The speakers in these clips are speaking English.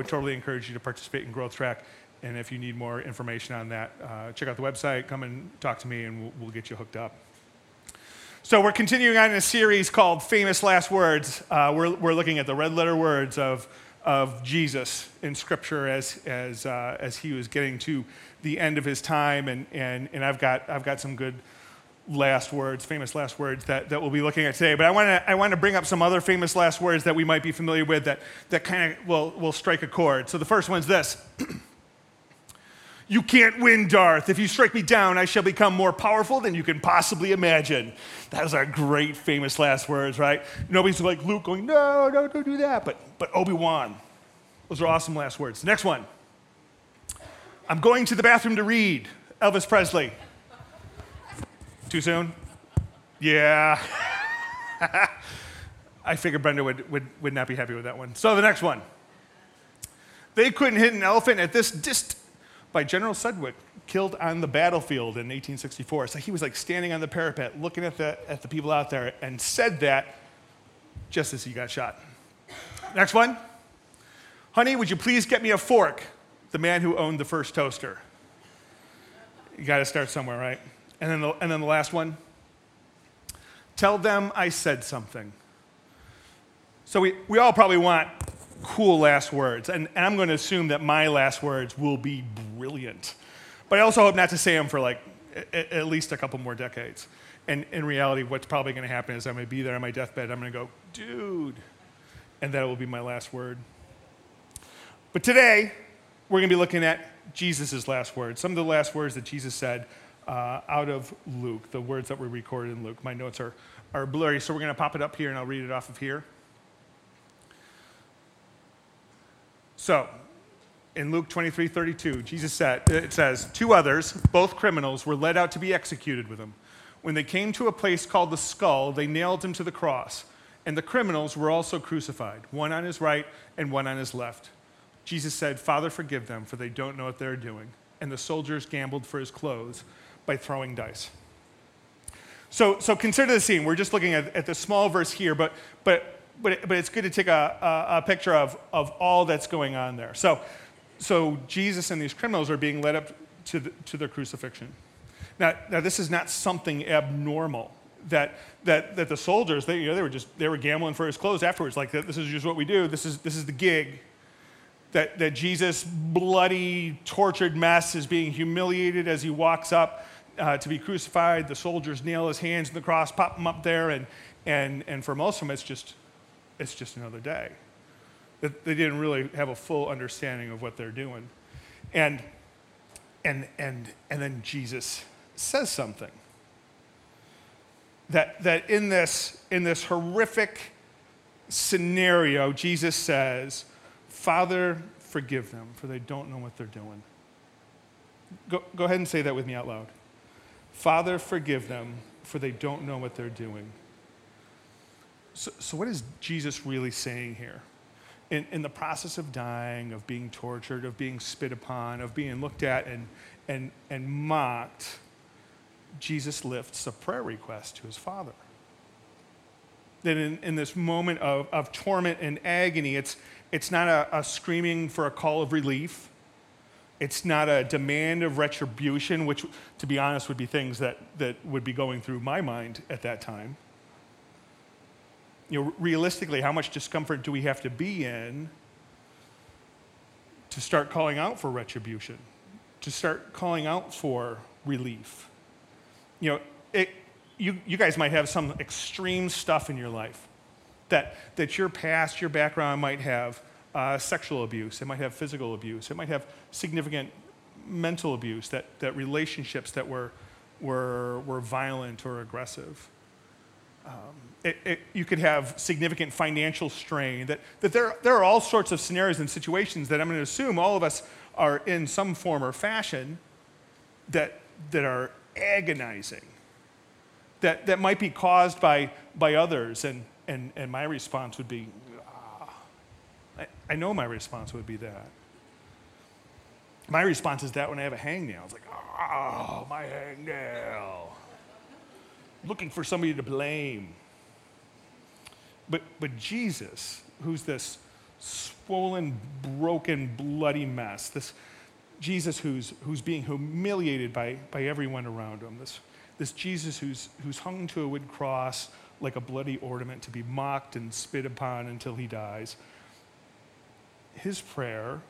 Would totally encourage you to participate in Growth Track. And if you need more information on that, uh, check out the website, come and talk to me, and we'll, we'll, get you hooked up. So, we're continuing on in a series called Famous Last Words. Uh, we're, we're looking at the red letter words of, of Jesus in Scripture as, as, uh, as he was getting to the end of his time. And, and, and I've, got, I've got some good last words, famous last words that, that we'll be looking at today. But I want to I want to bring up some other famous last words that we might be familiar with that, that kind of will, will strike a chord. So the first one's this. you can't win, Darth. If you strike me down, I shall become more powerful than you can possibly imagine. Those are great famous last words, right? Nobody's like Luke going, no, no, don't do that. But, but Obi-Wan, those are awesome last words. Next one. I'm going to the bathroom to read. Elvis Presley. Too soon? Yeah. I figured Brenda would, would, would not be happy with that one. So the next one. They couldn't hit an elephant at this dist by General Sedgwick, killed on the battlefield in 1864. So he was like standing on the parapet looking at the, at the people out there and said that just as he got shot. Next one. Honey, would you please get me a fork? The man who owned the first toaster. You got to start somewhere, right? And then, the, and then the last one tell them I said something. So we, we all probably want cool last words. And, and I'm going to assume that my last words will be brilliant. But I also hope not to say them for like a, at least a couple more decades. And in reality, what's probably going to happen is I'm going to be there on my deathbed. I'm going to go, dude. And that will be my last word. But today, we're going to be looking at Jesus' last words, some of the last words that Jesus said uh, out of Luke, the words that were recorded in Luke. My notes are, are blurry, so we're going to pop it up here and I'll read it off of here. So, in Luke 23 32, Jesus said, it says, Two others, both criminals, were led out to be executed with him. When they came to a place called the skull, they nailed him to the cross. And the criminals were also crucified, one on his right and one on his left. Jesus said, Father, forgive them, for they don't know what they're doing. And the soldiers gambled for his clothes by throwing dice. So, so consider the scene. We're just looking at, at the small verse here, but, but, but, it, but it's good to take a, a, a, picture of, of all that's going on there. So, so Jesus and these criminals are being led up to, the, to their crucifixion. Now, now, this is not something abnormal that, that, that the soldiers, they, you know, they, were just, they were gambling for his clothes afterwards. Like, this is just what we do. This is, this is the gig that, that Jesus' bloody, tortured mess is being humiliated as he walks up uh, to be crucified. The soldiers nail his hands in the cross, pop him up there, and, and, and for most of them, it's just, it's just another day. They didn't really have a full understanding of what they're doing. And, and, and, and then Jesus says something. That, that in, this, in this horrific scenario, Jesus says, Father, forgive them, for they don't know what they're doing. Go, go ahead and say that with me out loud. Father, forgive them, for they don't know what they're doing. So, so what is Jesus really saying here? In, in the process of dying, of being tortured, of being spit upon, of being looked at and, and, and mocked, Jesus lifts a prayer request to his Father. That in, in this moment of, of torment and agony, it's, it's not a, a screaming for a call of relief. It's not a demand of retribution, which, to be honest, would be things that, that would be going through my mind at that time. You know, realistically, how much discomfort do we have to be in to start calling out for retribution, to start calling out for relief? You know, it, you, you guys might have some extreme stuff in your life that, that your past, your background might have uh, sexual abuse, it might have physical abuse, it might have significant mental abuse, that, that relationships that were, were, were violent or aggressive. it, it, you could have significant financial strain, that, that there, there are all sorts of scenarios and situations that I'm going to assume all of us are in some form or fashion that, that are agonizing, that, that might be caused by, by others. And, and, and my response would be. I, know my response would be that. My response is that when I have a hangnail, it's like, oh, my hangnail. Looking for somebody to blame. But, but Jesus, who's this swollen, broken, bloody mess, this Jesus who's, who's being humiliated by, by everyone around him, this, this Jesus who's, who's hung to a wood cross like a bloody ornament to be mocked and spit upon until he dies, his prayer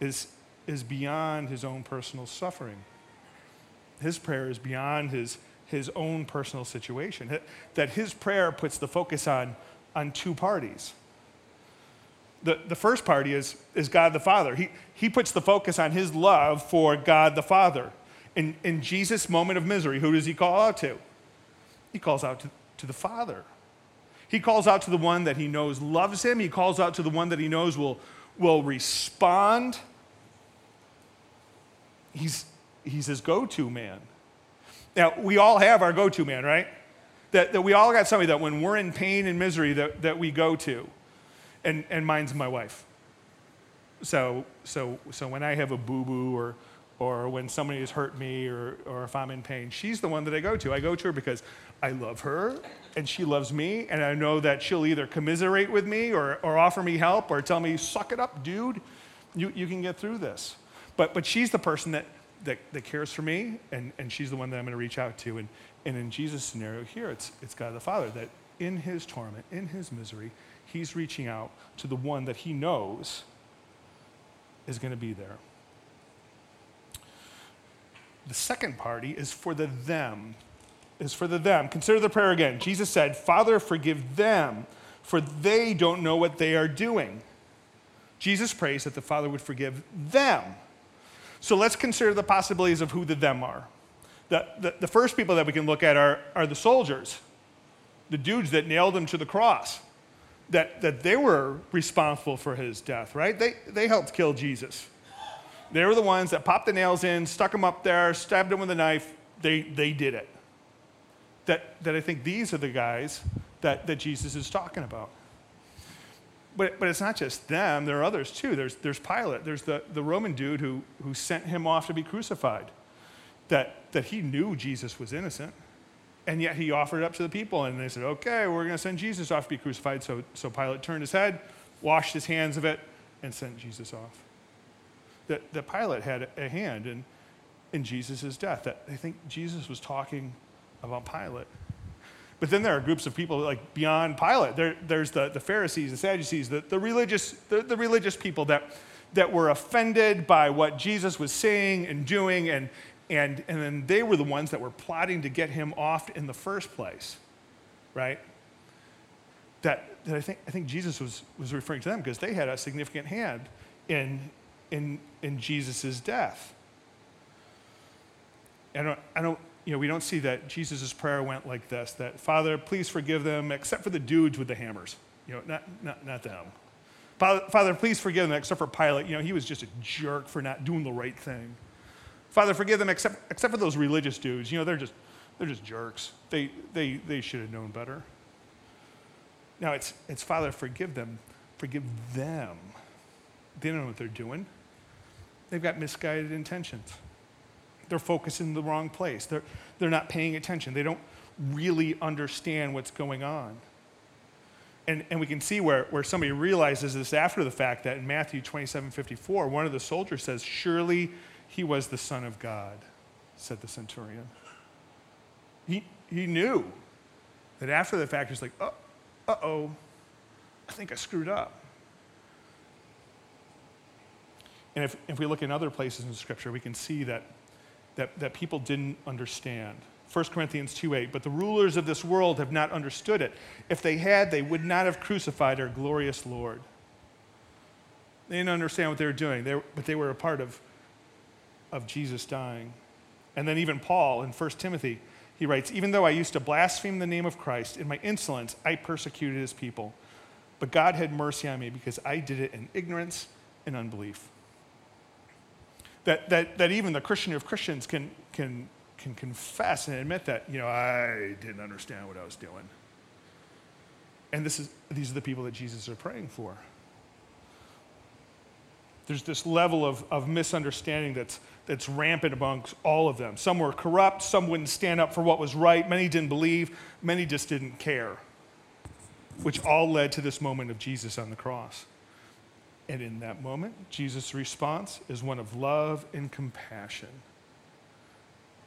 is, is beyond his own personal suffering. His prayer is beyond his, his own personal situation. That his prayer puts the focus on on two parties. The, the first party is, is God the Father. He, he puts the focus on his love for God the Father. In, in Jesus' moment of misery, who does he call out to? He calls out to, to the Father. He calls out to the one that he knows loves him. He calls out to the one that he knows will, will respond. He's, he's his go to man. Now, we all have our go to man, right? that, that we all got somebody that when we're in pain and misery that, that we go to. And, and mine's my wife. So, so, so when I have a boo boo or, or when somebody has hurt me or, or if I'm in pain, she's the one that I go to. I go to her because I love her and she loves me, and I know that she'll either commiserate with me or, or offer me help or tell me, suck it up, dude. You, you can get through this. But, but she's the person that, that, that cares for me, and, and she's the one that I'm going to reach out to. And, and in Jesus' scenario here, it's, it's God the Father that in his torment, in his misery, he's reaching out to the one that he knows is going to be there. The second party is for the them. Is for the them. Consider the prayer again. Jesus said, Father, forgive them, for they don't know what they are doing. Jesus prays that the Father would forgive them. So let's consider the possibilities of who the them are the, the, the first people that we can look at are, are the soldiers, the dudes that nailed him to the cross, that, that they were responsible for his death, right? They, they helped kill Jesus. They were the ones that popped the nails in, stuck him up there, stabbed him with a knife. They, they did it. That, that I think these are the guys that, that Jesus is talking about. But, but it's not just them, there are others too. There's, there's Pilate, there's the, the Roman dude who, who sent him off to be crucified that, that he knew Jesus was innocent. And yet he offered it up to the people, and they said, okay, we're going to send Jesus off to be crucified. So, so Pilate turned his head, washed his hands of it, and sent Jesus off. That, that Pilate had a hand in, in Jesus' death. That I think Jesus was talking about Pilate. But then there are groups of people like beyond Pilate. There, there's the, the Pharisees, the Sadducees, the, the, religious, the, the religious people that, that were offended by what Jesus was saying and doing, and, and, and then they were the ones that were plotting to get him off in the first place, right? That, that I, think, I think Jesus was, was referring to them because they had a significant hand in, in, in Jesus' death. I don't, I don't, you know, we don't see that Jesus' prayer went like this that, Father, please forgive them, except for the dudes with the hammers. You know, not, not, not them. Father, Father, please forgive them, except for Pilate. You know, he was just a jerk for not doing the right thing. Father, forgive them except, except for those religious dudes. You know, they're just, they're just jerks. They, they, they should have known better. Now, it's, it's Father, forgive them. Forgive them. They don't know what they're doing. They've got misguided intentions. They're focused in the wrong place. They're, they're not paying attention. They don't really understand what's going on. And, and we can see where, where somebody realizes this after the fact that in Matthew 27 54, one of the soldiers says, Surely he was the Son of God, said the centurion. He, he knew that after the fact, he's like, uh oh, I think I screwed up. And if, if we look in other places in Scripture, we can see that, that, that people didn't understand. 1 Corinthians 2 8, but the rulers of this world have not understood it. If they had, they would not have crucified our glorious Lord. They didn't understand what they were doing, they but they were a part of of Jesus dying. And then even Paul in 1 Timothy, he writes, Even though I used to blaspheme the name of Christ, in my insolence, I persecuted his people. But God had mercy on me because I did it in ignorance and unbelief. That, that, that even the Christian of Christians can, can, can confess and admit that, you know, I didn't understand what I was doing. And this is, these are the people that Jesus are praying for. There's this level of, of misunderstanding that's, that's rampant amongst all of them. Some were corrupt, some wouldn't stand up for what was right, many didn't believe, many just didn't care, which all led to this moment of Jesus on the cross. And in that moment, Jesus' response is one of love and compassion.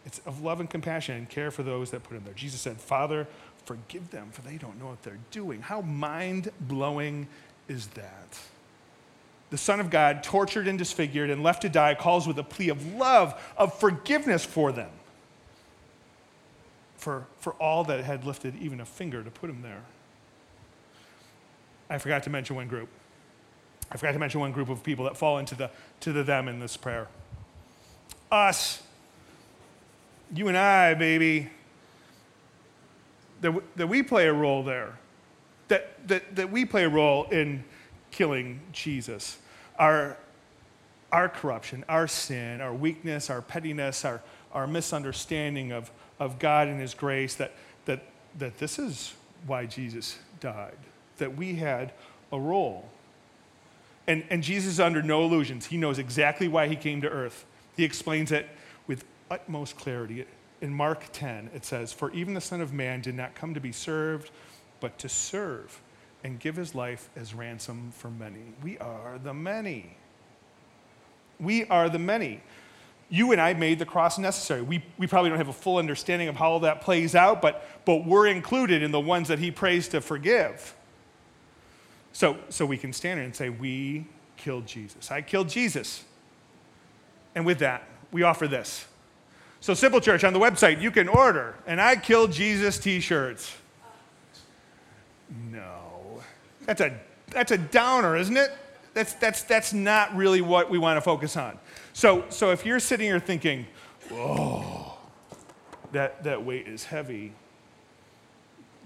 It's of love and compassion and care for those that put him there. Jesus said, Father, forgive them, for they don't know what they're doing. How mind blowing is that? the Son of God, tortured and disfigured and left to die, calls with a plea of love, of forgiveness for them, for, for all that had lifted even a finger to put him there. I forgot to mention one group. I forgot to mention one group of people that fall into the to the them in this prayer. Us. You and I, baby. That, that we play a role there. That, that, that we play a role in killing Jesus. Our, our corruption, our sin, our weakness, our pettiness, our, our misunderstanding of, of God and His grace, that, that, that this is why Jesus died, that we had a role. And, and Jesus is under no illusions. He knows exactly why he came to earth. He explains it with utmost clarity. In Mark 10, it says, For even the Son of Man did not come to be served, but to serve and give his life as ransom for many. We are the many. We are the many. You and I made the cross necessary. We, we probably don't have a full understanding of how all that plays out, but, but we're included in the ones that he prays to forgive. So, so we can stand here and say, We killed Jesus. I killed Jesus. And with that, we offer this. So, Simple Church, on the website, you can order an I Killed Jesus t shirts. No. That's a, that's a downer, isn't it? That's, that's, that's not really what we want to focus on. So, so if you're sitting here thinking, whoa, that, that weight is heavy,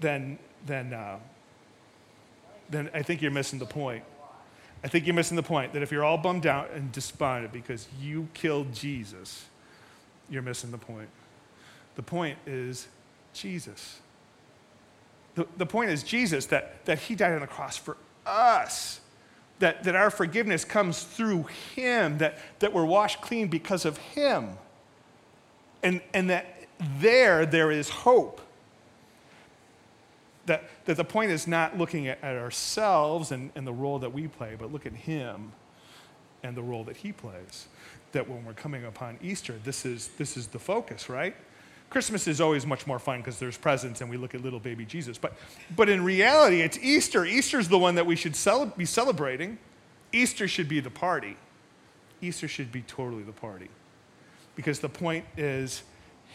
then, then, uh, then I think you're missing the point. I think you're missing the point that if you're all bummed out and despondent because you killed Jesus, you're missing the point. The point is Jesus. The, the point is Jesus, that, that he died on the cross for us. That, that our forgiveness comes through him, that, that we're washed clean because of him. And, and that there, there is hope. That, that the point is not looking at, at ourselves and, and the role that we play, but look at him and the role that he plays. That when we're coming upon Easter, this is, this is the focus, right? Christmas is always much more fun because there's presents and we look at little baby Jesus. But, but in reality, it's Easter. Easter's the one that we should cel- be celebrating. Easter should be the party. Easter should be totally the party because the point is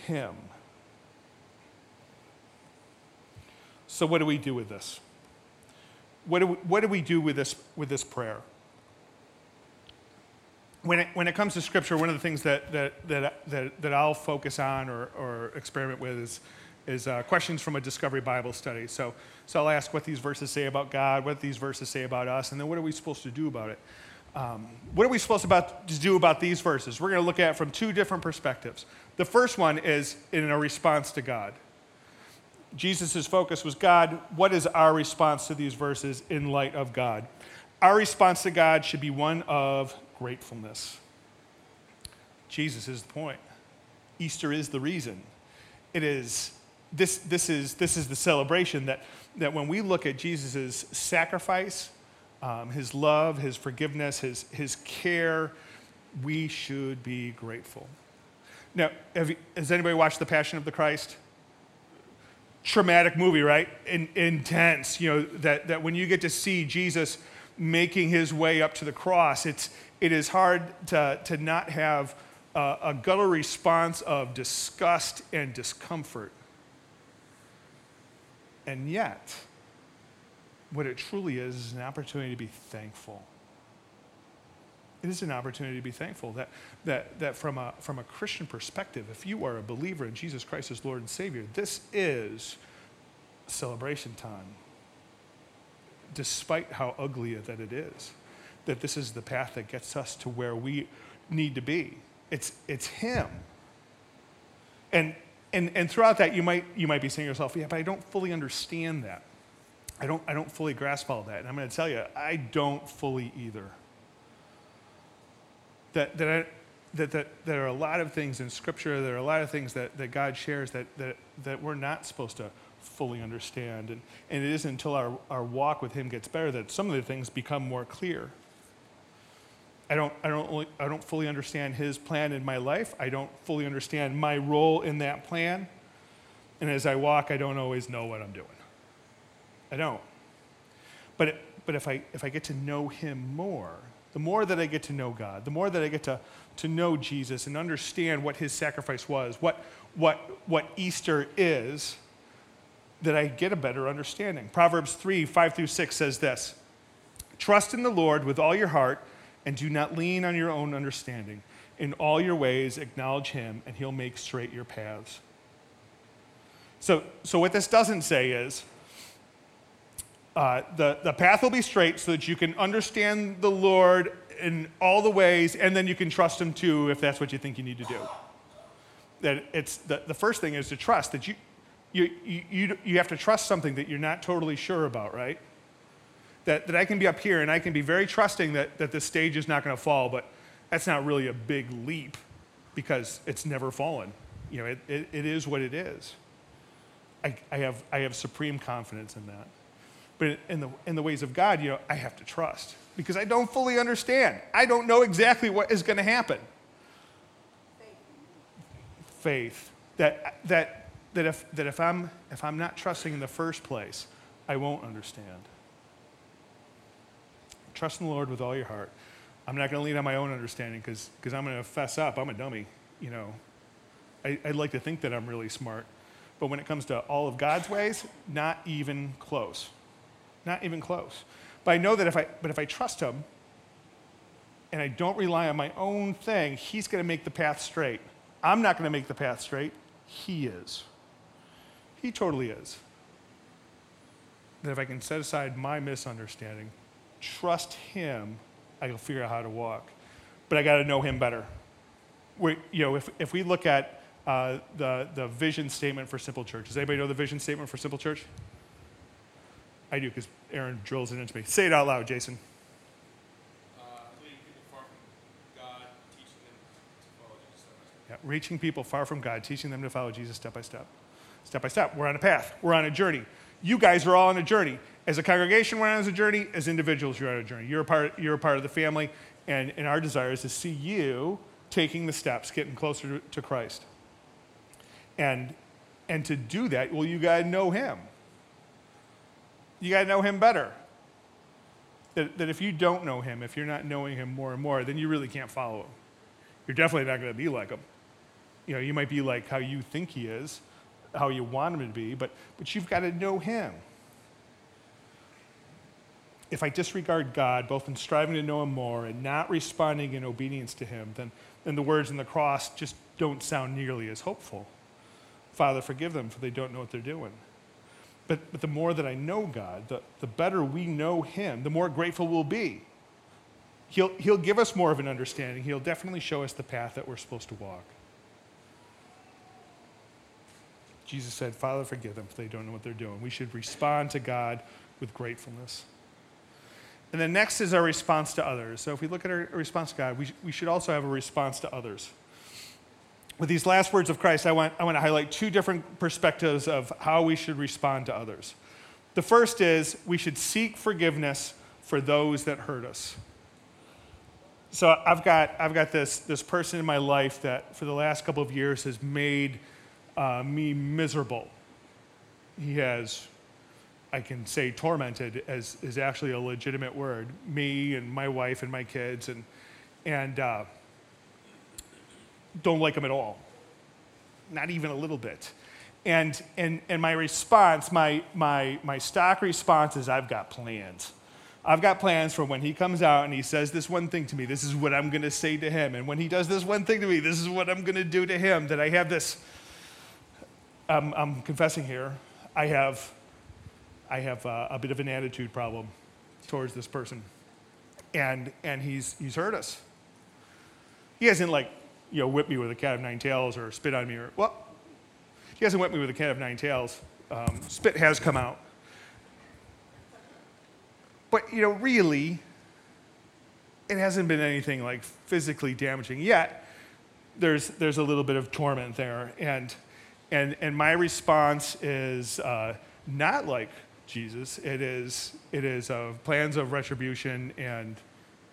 Him. So, what do we do with this? What do we, what do, we do with this, with this prayer? when it, when it comes to scripture, one of the things that, that, that, that, that I'll focus on or, or experiment with is, is uh, questions from a discovery Bible study. So, so I'll ask what these verses say about God, what these verses say about us, and then what are we supposed to do about it? Um, what are we supposed about, to do about these verses? We're going to look at from two different perspectives. The first one is in a response to God. Jesus' focus was God. What is our response to these verses in light of God? Our response to God should be one of gratefulness. Jesus is the point. Easter is the reason. It is this, this, is, this is the celebration that, that when we look at Jesus' sacrifice, um, his love, his forgiveness, his, his care, we should be grateful. Now, you, has anybody watched The Passion of the Christ? Traumatic movie, right? In, intense. You know, that, that when you get to see Jesus making his way up to the cross, it's, it is hard to, to not have a, a guttural response of disgust and discomfort. And yet, what it truly is is an opportunity to be thankful. It is an opportunity to be thankful that, that, that from, a, from a Christian perspective, if you are a believer in Jesus Christ as Lord and Savior, this is celebration time, despite how ugly that it is. That this is the path that gets us to where we need to be. It's, it's Him. And, and, and throughout that, you might, you might be saying to yourself, yeah, but I don't fully understand that. I don't, I don't fully grasp all that. And I'm going to tell you, I don't fully either. That, that, I, that, that there are a lot of things in Scripture, there are a lot of things that, that God shares that, that, that we're not supposed to fully understand. And, and it isn't until our, our walk with Him gets better that some of the things become more clear. I don't, I, don't, I don't fully understand His plan in my life. I don't fully understand my role in that plan. And as I walk, I don't always know what I'm doing. I don't. But, but if, I, if I get to know Him more, the more that I get to know God, the more that I get to, to know Jesus and understand what His sacrifice was, what, what, what Easter is, that I get a better understanding. Proverbs 3 5 through 6 says this Trust in the Lord with all your heart and do not lean on your own understanding. In all your ways, acknowledge him, and he'll make straight your paths. So, so what this doesn't say is uh, the, the path will be straight so that you can understand the Lord in all the ways, and then you can trust him too if that's what you think you need to do. That it's the, the first thing is to trust that you, you, you, you have to trust something that you're not totally sure about, right? That, that I can be up here and I can be very trusting that, that the stage is not going to fall, but that's not really a big leap because it's never fallen. You know, it, it, it is what it is. I, I, have, I have supreme confidence in that. But in the, in the ways of God, you know, I have to trust because I don't fully understand. I don't know exactly what is going to happen. Faith. That, that that if, that if, I'm, if I'm not trusting in the first place, I won't understand. Trust in the Lord with all your heart. I'm not going to lean on my own understanding because I'm going to fess up. I'm a dummy. You know, I, I'd like to think that I'm really smart. But when it comes to all of God's ways, not even close. Not even close. But I know that if I, but if I trust Him and I don't rely on my own thing, He's going to make the path straight. I'm not going to make the path straight. He is. He totally is. That if I can set aside my misunderstanding, trust Him, I will figure out how to walk. But I got to know Him better. We, you know, if, if we look at uh, the, the vision statement for Simple Church, does anybody know the vision statement for Simple Church? I do because Aaron drills it into me. Say it out loud, Jason. Yeah, reaching people far from God, teaching them to follow Jesus step by step step by step. We're on a path, we're on a journey. You guys are all on a journey. As a congregation, we're on a journey. As individuals, you're on a journey. You're a part, you're a part of the family, and, and our desire is to see you taking the steps, getting closer to, to Christ. And, and to do that, well, you got to know Him. You got to know Him better. That, that if you don't know Him, if you're not knowing Him more and more, then you really can't follow Him. You're definitely not going to be like Him. You know, you might be like how you think He is, how you want him to be, but, but you've got to know him. If I disregard God, both in striving to know him more and not responding in obedience to him, then, then the words in the cross just don't sound nearly as hopeful. Father, forgive them, for they don't know what they're doing. But, but the more that I know God, the, the better we know him, the more grateful we'll be. He'll, he'll give us more of an understanding. He'll definitely show us the path that we're supposed to walk. Jesus said, Father, forgive them, for they don't know what they're doing. We should respond to God with gratefulness. And then next is our response to others. So if we look at our response to God, we, we should also have a response to others. With these last words of Christ, I want, I want to highlight two different perspectives of how we should respond to others. The first is we should seek forgiveness for those that hurt us. So I've got, I've got this, this person in my life that for the last couple of years has made uh, me miserable. He has, I can say tormented as is actually a legitimate word, me and my wife and my kids, and, and uh, don't like him at all. Not even a little bit. And, and, and my response, my, my, my stock response is I've got plans. I've got plans for when he comes out and he says this one thing to me, this is what I'm going to say to him. And when he does this one thing to me, this is what I'm going to do to him. That I have this, um, I'm confessing here, I have, I have uh, a bit of an attitude problem towards this person. And, and he's, he's hurt us. He hasn't like, you know, whip me with a cat of nine tails or spit on me or, well, he hasn't whipped me with a cat of nine tails. Um, spit has come out. But, you know, really, it hasn't been anything like physically damaging yet. There's, there's a little bit of torment there. And, and, and my response is uh, not like Jesus, it is, it is uh, plans of retribution and,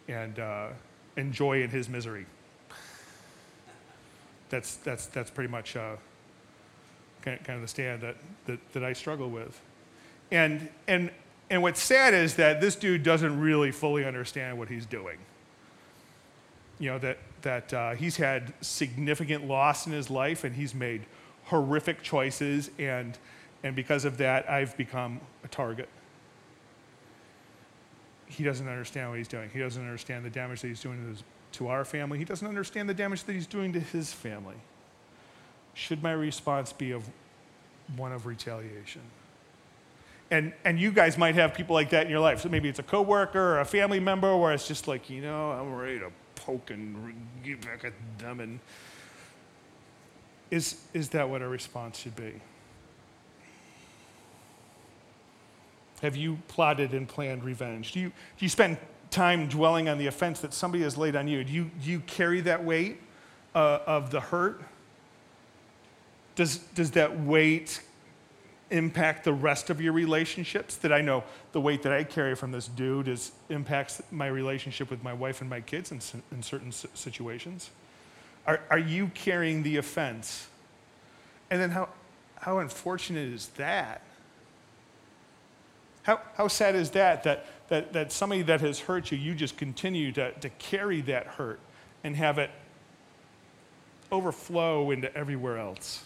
and, uh, and joy in his misery. That's, that's, that's pretty much uh, kind of the stand that, that, that I struggle with. And, and and what's sad is that this dude doesn't really fully understand what he's doing. You know, that, that uh, he's had significant loss in his life and he's made horrific choices, and, and because of that, I've become a target. He doesn't understand what he's doing. He doesn't understand the damage that he's doing to, his, to our family. He doesn't understand the damage that he's doing to his family. Should my response be of one of retaliation? And, and you guys might have people like that in your life. So maybe it's a coworker or a family member where it's just like, you know, I'm ready to poke and get back at them. And is, is that what our response should be? Have you plotted and planned revenge? Do you, do you spend time dwelling on the offense that somebody has laid on you? Do you, do you carry that weight uh, of the hurt? Does, does that weight impact the rest of your relationships that I know the weight that I carry from this dude is impacts my relationship with my wife and my kids in, in certain situations? Are, are you carrying the offense? And then how, how unfortunate is that? How, how sad is that, that, that, that somebody that has hurt you, you just continue to, to carry that hurt and have it overflow into everywhere else?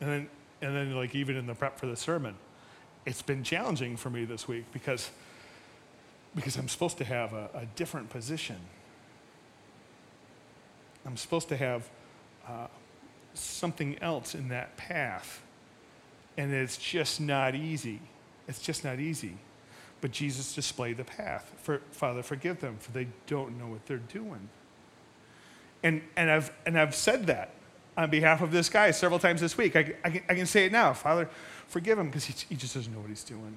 And then, and then, like, even in the prep for the sermon, it's been challenging for me this week because, because I'm supposed to have a, a different position. I'm supposed to have uh, something else in that path. And it's just not easy. It's just not easy. But Jesus displayed the path. For, Father, forgive them, for they don't know what they're doing. And, and, I've, and I've said that on behalf of this guy several times this week. I, I, can, I can say it now Father, forgive him because he, he just doesn't know what he's doing.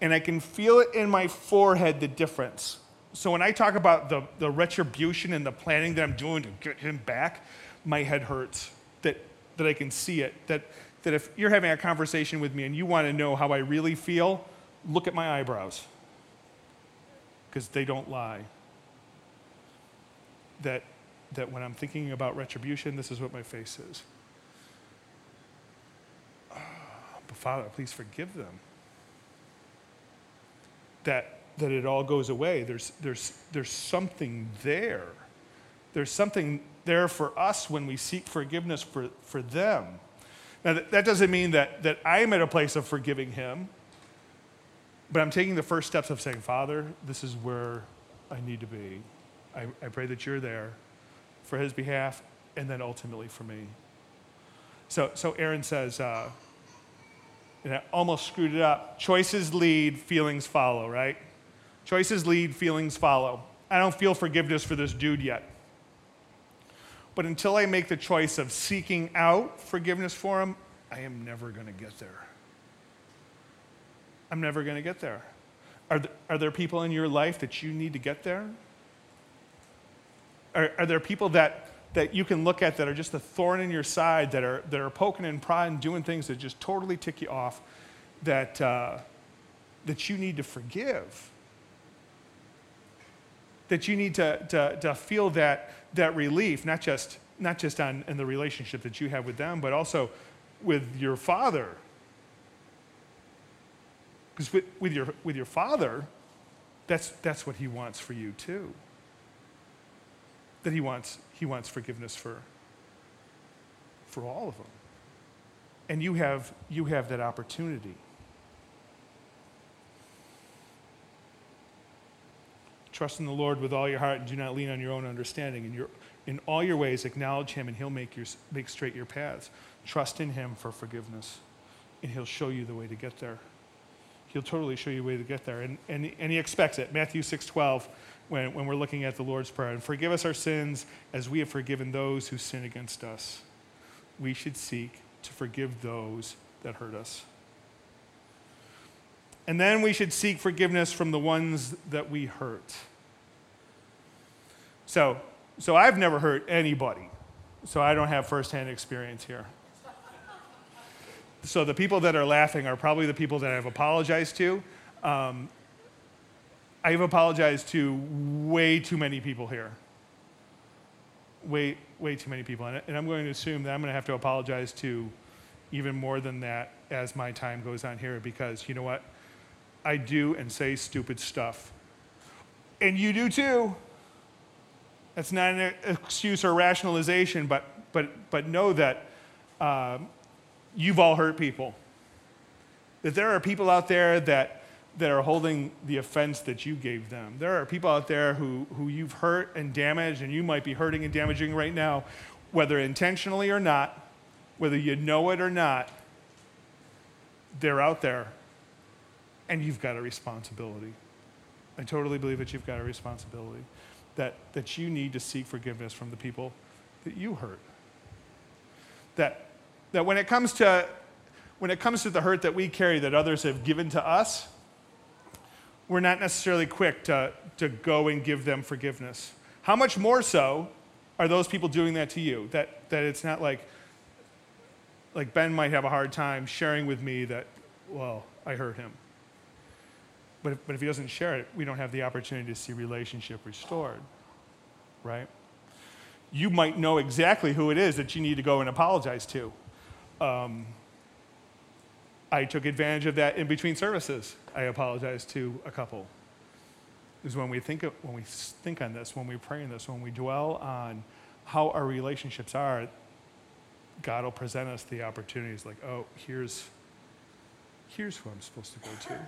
And I can feel it in my forehead, the difference. So when I talk about the, the retribution and the planning that I'm doing to get him back, my head hurts. That, that I can see it. That, that if you're having a conversation with me and you want to know how I really feel, look at my eyebrows. Because they don't lie. That that when I'm thinking about retribution, this is what my face is. But Father, please forgive them. That, that it all goes away. There's, there's, there's something there. There's something there for us when we seek forgiveness for, for them. Now, that, doesn't mean that, that I'm at a place of forgiving him, but I'm taking the first steps of saying, Father, this is where I need to be. I, I pray that you're there for his behalf, and then ultimately for me. So, so Aaron says, uh, and I almost screwed it up. Choices lead, feelings follow, right? Choices lead, feelings follow. I don't feel forgiveness for this dude yet. But until I make the choice of seeking out forgiveness for him, I am never going to get there. I'm never going to get there. Are, th- are there people in your life that you need to get there? Are, are there people that, that you can look at that are just a thorn in your side, that are, that are poking and prodding, doing things that just totally tick you off, that, uh, that you need to forgive? That you need to, to, to feel that, that relief, not just, not just on, in the relationship that you have with them, but also with your father. Because with, with, your, with your father, that's, that's what he wants for you too that he wants, he wants forgiveness for, for all of them. And you have, you have that opportunity. Trust in the Lord with all your heart and do not lean on your own understanding. In, your, in all your ways, acknowledge Him and He'll make, your, make straight your paths. Trust in Him for forgiveness, and He'll show you the way to get there. He'll totally show you the way to get there. And, and, and He expects it. Matthew 6 12, when, when we're looking at the Lord's Prayer. And forgive us our sins as we have forgiven those who sin against us. We should seek to forgive those that hurt us. And then we should seek forgiveness from the ones that we hurt. So, so I've never hurt anybody, so I don't have firsthand experience here. So the people that are laughing are probably the people that I've apologized to. Um, I've apologized to way too many people here. Way, way too many people. And, and I'm going to assume that I'm going to have to apologize to even more than that as my time goes on here because you know what? I do and say stupid stuff. And you do too. That's not an excuse or rationalization, but, but, but know that um, you've all hurt people. That there are people out there that, that are holding the offense that you gave them. There are people out there who, who you've hurt and damaged, and you might be hurting and damaging right now, whether intentionally or not, whether you know it or not. They're out there and you've got a responsibility. I totally believe that you've got a responsibility, that, that you need to seek forgiveness from the people that you hurt. That, that when, it comes to, when it comes to the hurt that we carry that others have given to us, we're not necessarily quick to, to go and give them forgiveness. How much more so are those people doing that to you? That, that it's not like, like Ben might have a hard time sharing with me that, well, I hurt him. But if, but if he doesn't share it, we don't have the opportunity to see relationship restored, right? You might know exactly who it is that you need to go and apologize to. Um, I took advantage of that in between services. I apologized to a couple. Is when we think of, when we think on this, when we pray on this, when we dwell on how our relationships are, God will present us the opportunities like, oh, here's here's who I'm supposed to go to.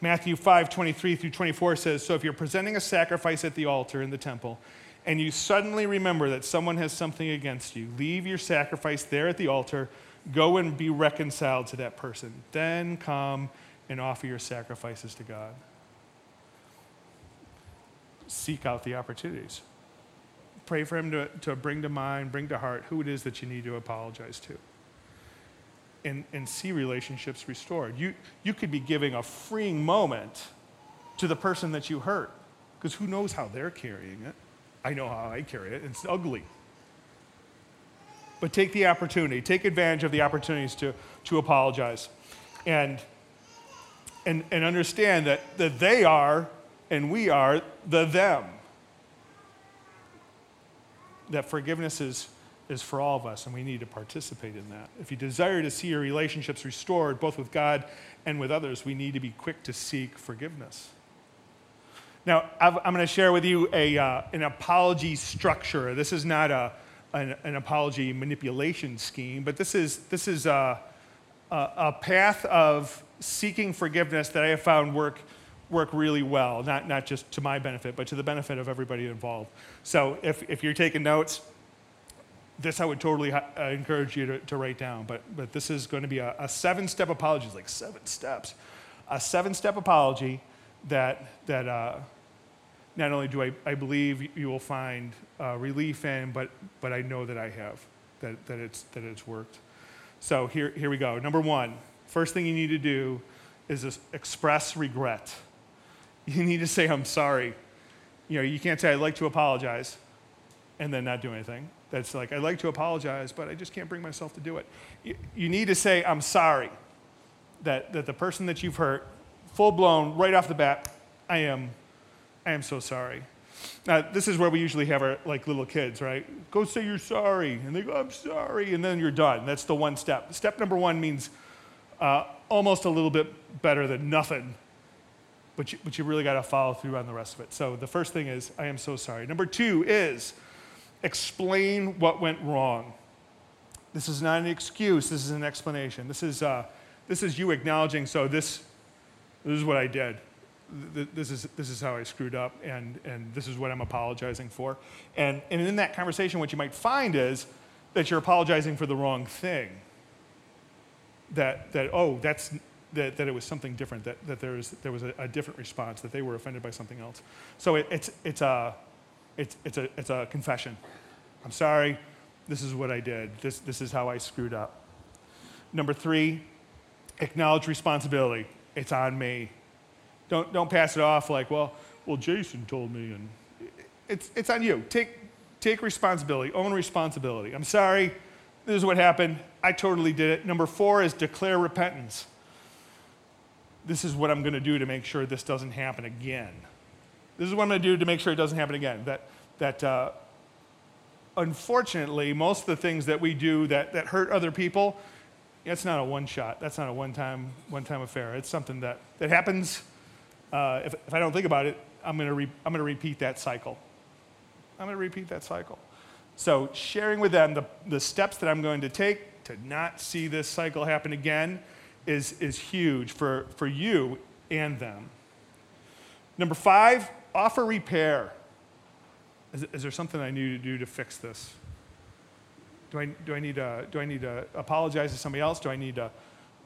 Matthew 5 23 through 24 says So if you're presenting a sacrifice at the altar in the temple, and you suddenly remember that someone has something against you, leave your sacrifice there at the altar, go and be reconciled to that person. Then come and offer your sacrifices to God. Seek out the opportunities. Pray for Him to, to bring to mind, bring to heart who it is that you need to apologize to and, and see relationships restored. You, you could be giving a freeing moment to the person that you hurt, because who knows how they're carrying it. I know how I carry it, it's ugly. But take the opportunity, take advantage of the opportunities to, to apologize. And, and, and understand that, that they are and we are the them. That forgiveness is is for all of us, and we need to participate in that. If you desire to see your relationships restored, both with God and with others, we need to be quick to seek forgiveness. Now, I'm going to share with you a, uh, an apology structure. This is not a, an, an, apology manipulation scheme, but this is, this is a, a, a path of seeking forgiveness that I have found work work really well, not, not just to my benefit, but to the benefit of everybody involved. So if, if you're taking notes, this I would totally ha- uh, encourage you to, to, write down. But, but this is going to be a, a seven step apology. It's like seven steps. A seven step apology that, that uh, not only do I, I believe you will find uh, relief in, but, but I know that I have, that, that, it's, that it's worked. So here, here we go. Number one, first thing you need to do is express regret. You need to say, I'm sorry. You know, you can't say, I'd like to apologize and then not do anything that's like, I'd like to apologize, but I just can't bring myself to do it. You, you need to say, I'm sorry that, that the person that you've hurt, full blown, right off the bat, I am, I am so sorry. Now, this is where we usually have our like little kids, right? Go say you're sorry, and they go, I'm sorry, and then you're done. That's the one step. Step number one means uh, almost a little bit better than nothing, but you, but you really got to follow through on the rest of it. So the first thing is, I am so sorry. Number two is, explain what went wrong. This is not an excuse. This is an explanation. This is, uh, this is you acknowledging, so this, this is what I did. This is, this is how I screwed up, and, and this is what I'm apologizing for. And, and in that conversation, what you might find is that you're apologizing for the wrong thing. That, that oh, that's, that, that it was something different, that, that there was, there was a, a different response, that they were offended by something else. So it, it's, it's, a, it's, it's, a, it's a confession. I'm sorry, this is what I did. This, this is how I screwed up. Number three, acknowledge responsibility. It's on me. Don't, don't pass it off like, well, well, Jason told me, and it's, it's on you. Take, take responsibility, own responsibility. I'm sorry, this is what happened. I totally did it. Number four is declare repentance. This is what I'm going to do to make sure this doesn't happen again. This is what I'm going to do to make sure it doesn't happen again. That, that uh, unfortunately, most of the things that we do that, that hurt other people, it's not a one shot. That's not a one time, one time affair. It's something that, that happens. Uh, if, if I don't think about it, I'm going to re- I'm going to repeat that cycle. I'm going to repeat that cycle. So, sharing with them the, the steps that I'm going to take to not see this cycle happen again is, is huge for, for you and them. Number five, offer repair. Is, is, there something I need to do to fix this? Do I, do I, need, to, do I need to apologize to somebody else? Do I need to,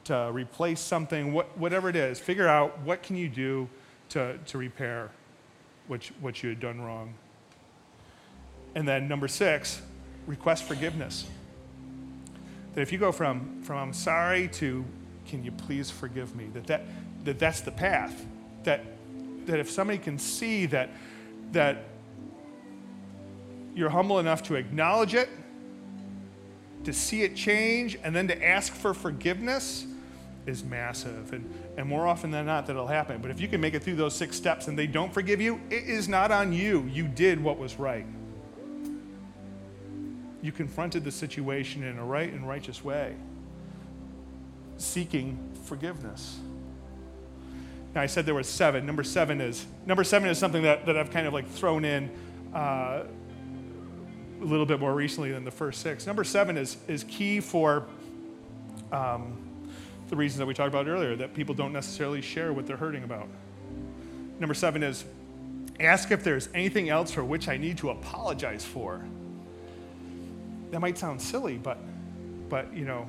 to replace something? What, whatever it is, figure out what can you do to, to repair what you, what you had done wrong. And then number six, request forgiveness. That if you go from, from I'm sorry to can you please forgive me, that, that, that that's the path. That, that if somebody can see that, that you're humble enough to acknowledge it, to see it change, and then to ask for forgiveness is massive. And, and more often than not, that'll happen. But if you can make it through those six steps and they don't forgive you, it is not on you. You did what was right. You confronted the situation in a right and righteous way, seeking forgiveness. Now, I said there was seven. Number seven is number seven is something that, that I've kind of like thrown in uh, a little bit more recently than the first six. Number seven is, is key for um, the reasons that we talked about earlier that people don't necessarily share what they're hurting about. Number seven is ask if there's anything else for which I need to apologize for. That might sound silly, but, but you know,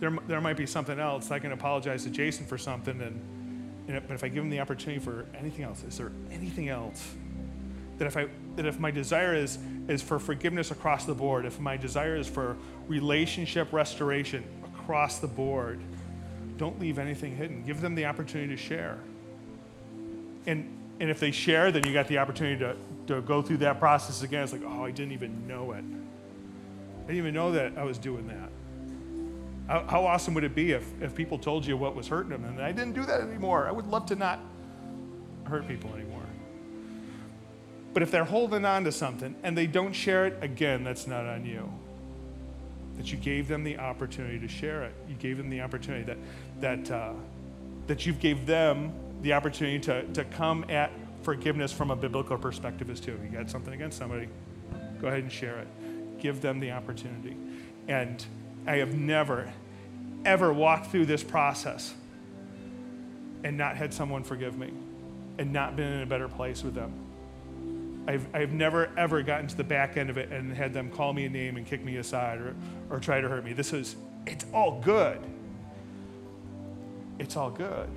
there, there might be something else. I can apologize to Jason for something, and, and but if I give him the opportunity for anything else, is there anything else that if I that if my desire is is for forgiveness across the board, if my desire is for relationship restoration across the board, don't leave anything hidden. Give them the opportunity to share. And and if they share, then you got the opportunity to, to go through that process again. It's like, oh, I didn't even know it. I didn't even know that I was doing that. How, how awesome would it be if, if people told you what was hurting them and I didn't do that anymore? I would love to not hurt people anymore. But if they're holding on to something and they don't share it, again, that's not on you. That you gave them the opportunity to share it. You gave them the opportunity that, that, uh, that you gave them the opportunity to, to come at forgiveness from a biblical perspective as too. If you got something against somebody, go ahead and share it. Give them the opportunity. And I have never, ever walked through this process and not had someone forgive me and not been in a better place with them. I've, I've never, ever gotten to the back end of it and had them call me a name and kick me aside or, or try to hurt me. This is, it's all good. It's all good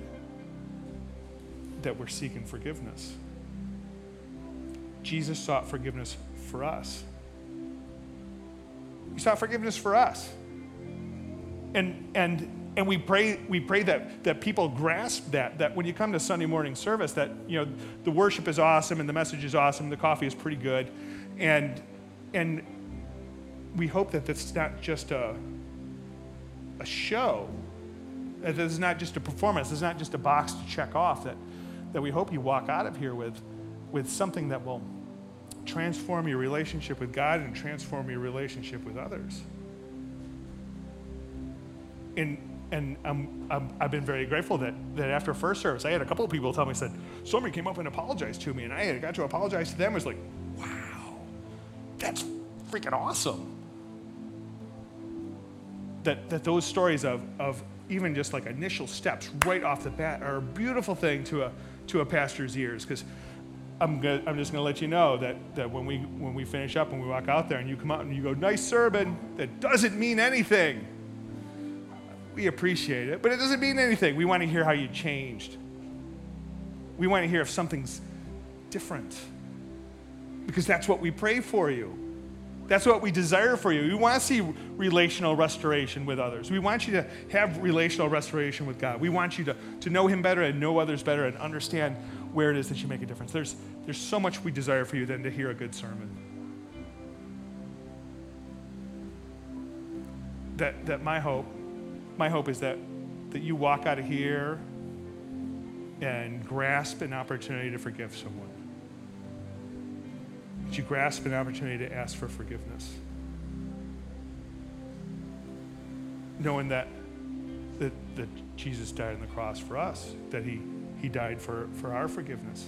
that we're seeking forgiveness. Jesus sought forgiveness for us. He sought forgiveness for us. And, and and we pray, we pray that, that people grasp that, that when you come to Sunday morning service, that, you know, the worship is awesome and the message is awesome, the coffee is pretty good. And, and we hope that this that's not just a, a show, that this is not just a performance, this is not just a box to check off, that, that we hope you walk out of here with, with something that will transform your relationship with God and transform your relationship with others. And and I'm, i have been very grateful that, that after first service, I had a couple of people tell me, said, somebody came up and apologized to me, and I got to apologize to them. I was like, wow, that's freaking awesome. that, that those stories of, of even just like initial steps right off the bat are a beautiful thing to a, to a pastor's ears. Because I'm, I'm just going to let you know that, that when, we, when we finish up and we walk out there and you come out and you go, nice sermon, that doesn't mean anything. We appreciate it, but it doesn't mean anything. We want to hear how you changed. We want to hear if something's different because that's what we pray for you. That's what we desire for you. We want to see relational restoration with others. We want you to have relational restoration with God. We want you to, to know Him better and know others better and understand where it is that you make a difference. There's, there's so much we desire for you than to hear a good sermon. That, that my hope, my hope is that, that you walk out of here and grasp an opportunity to forgive someone that you grasp an opportunity to ask for forgiveness. Knowing that, that, that Jesus died on the cross for us, that he, he died for, for our forgiveness.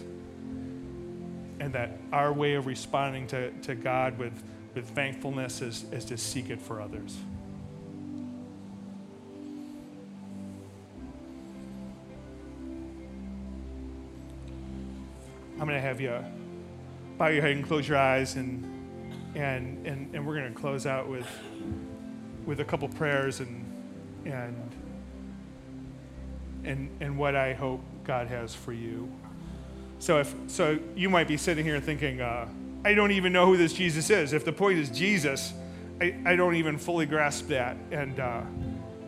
And that our way of responding to, to God with, with thankfulness is, is to seek it for others. I'm going to have you bow your head and close your eyes, and, and, and, and we're going to close out with, with a couple prayers and, and, and, and what I hope God has for you. So, if, so you might be sitting here thinking, uh, I don't even know who this Jesus is. If the point is Jesus, I, I don't even fully grasp that. And, uh,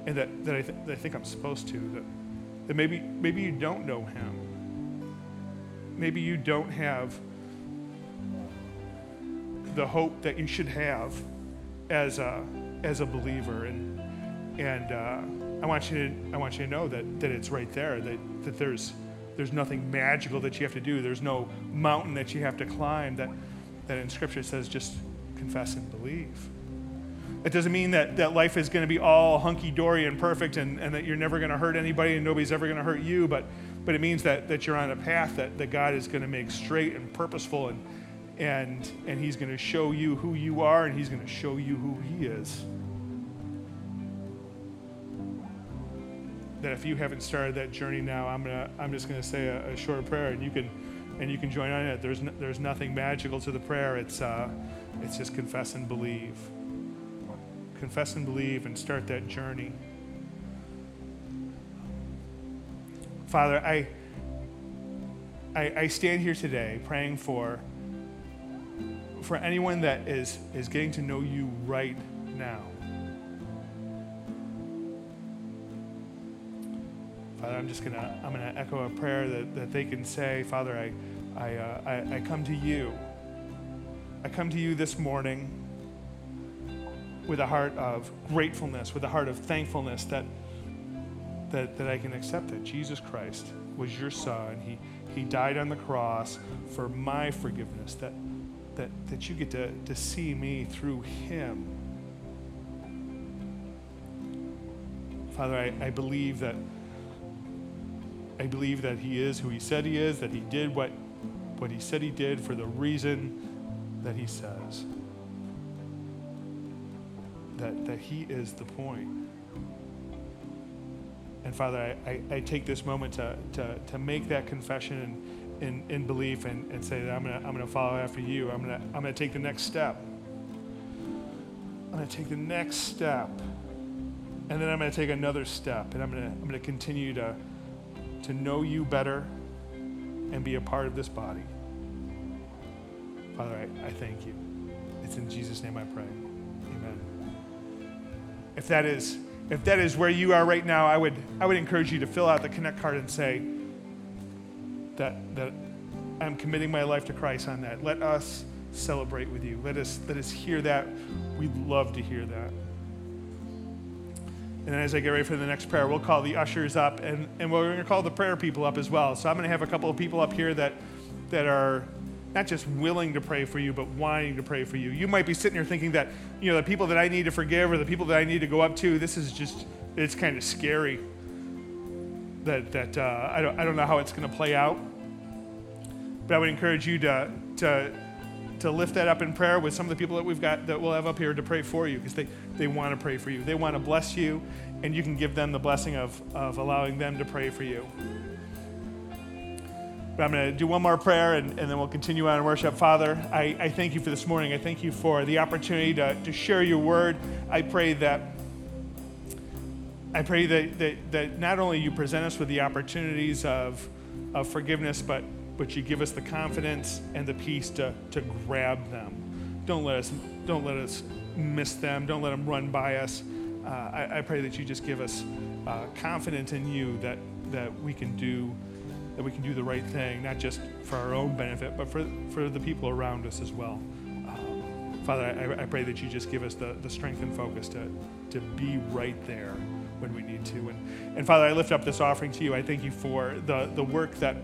and that, that, I th- that I think I'm supposed to. That, that maybe, maybe you don't know him. Maybe you don't have the hope that you should have as a, as a believer. And, and uh, I, want you to, I want you to know that, that it's right there, that, that there's, there's nothing magical that you have to do. There's no mountain that you have to climb that, that in Scripture says just confess and believe. It doesn't mean that, that life is going to be all hunky dory and perfect and, and that you're never going to hurt anybody and nobody's ever going to hurt you, but, but it means that, that you're on a path that, that God is going to make straight and purposeful and, and, and he's going to show you who you are and he's going to show you who he is. That if you haven't started that journey now, I'm, gonna, I'm just going to say a, a, short prayer and you can, and you can join on it. There's, no, there's nothing magical to the prayer, it's, uh, it's just confess and believe. Confess and believe and start that journey. Father, I, I, I stand here today praying for for anyone that is, is getting to know you right now. Father, I'm just gonna I'm gonna echo a prayer that, that they can say, Father, I I, uh, I I come to you. I come to you this morning with a heart of gratefulness, with a heart of thankfulness that that, that I can accept that Jesus Christ was your son. He he died on the cross for my forgiveness, that that, that you get to, to see me through him. Father, I, I believe that I believe that he is who he said he is, that he did what, what he said he did for the reason that he says. That, that he is the point. And Father, I, I, I take this moment to, to, to make that confession and, in, in belief and, and say that I'm gonna, I'm gonna follow after you. I'm gonna, I'm gonna take the next step. I'm gonna take the next step. And then I'm gonna take another step. And I'm gonna, I'm gonna continue to, to know you better and be a part of this body. Father, I, I thank you. It's in Jesus' name I pray. Amen. If that is if that is where you are right now, I would I would encourage you to fill out the connect card and say, that, that I'm committing my life to Christ on that. Let us celebrate with you. Let us, let us hear that. We'd love to hear that. And then as I get ready for the next prayer, we'll call the ushers up and, and we're going to call the prayer people up as well. So I'm going to have a couple of people up here that, that are not just willing to pray for you, but wanting to pray for you. You might be sitting here thinking that, you know, the people that I need to forgive or the people that I need to go up to, this is just, it's kind of scary that, that uh, I, don't, I don't know how it's going to play out. But I would encourage you to, to, to lift that up in prayer with some of the people that we've got that we'll have up here to pray for you because they, they want to pray for you. They want to bless you, and you can give them the blessing of, of allowing them to pray for you. But I'm going to do one more prayer and, and then we'll continue on in worship. Father, I, I thank you for this morning. I thank you for the opportunity to, to share your word. I pray that I pray that, that, that not only you present us with the opportunities of, of forgiveness, but, but you give us the confidence and the peace to, to grab them. Don't let us, don't let us miss them. Don't let them run by us. Uh, I, I, pray that you just give us uh, confidence in you that, that we can do that we can do the right thing, not just for our own benefit, but for, for the people around us as well. Um, Father, I, I, pray that you just give us the, the strength and focus to, to be right there when we need to. And, and Father, I lift up this offering to you. I thank you for the, the work that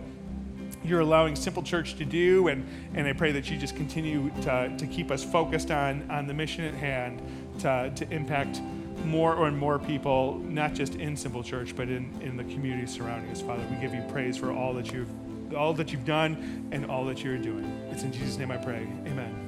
you're allowing Simple Church to do, and, and I pray that you just continue to, to keep us focused on, on the mission at hand to, to impact more and more people, not just in Simple Church, but in, in the community surrounding us. Father, we give you praise for all that you've all that you've done and all that you're doing. It's in Jesus' name I pray. Amen.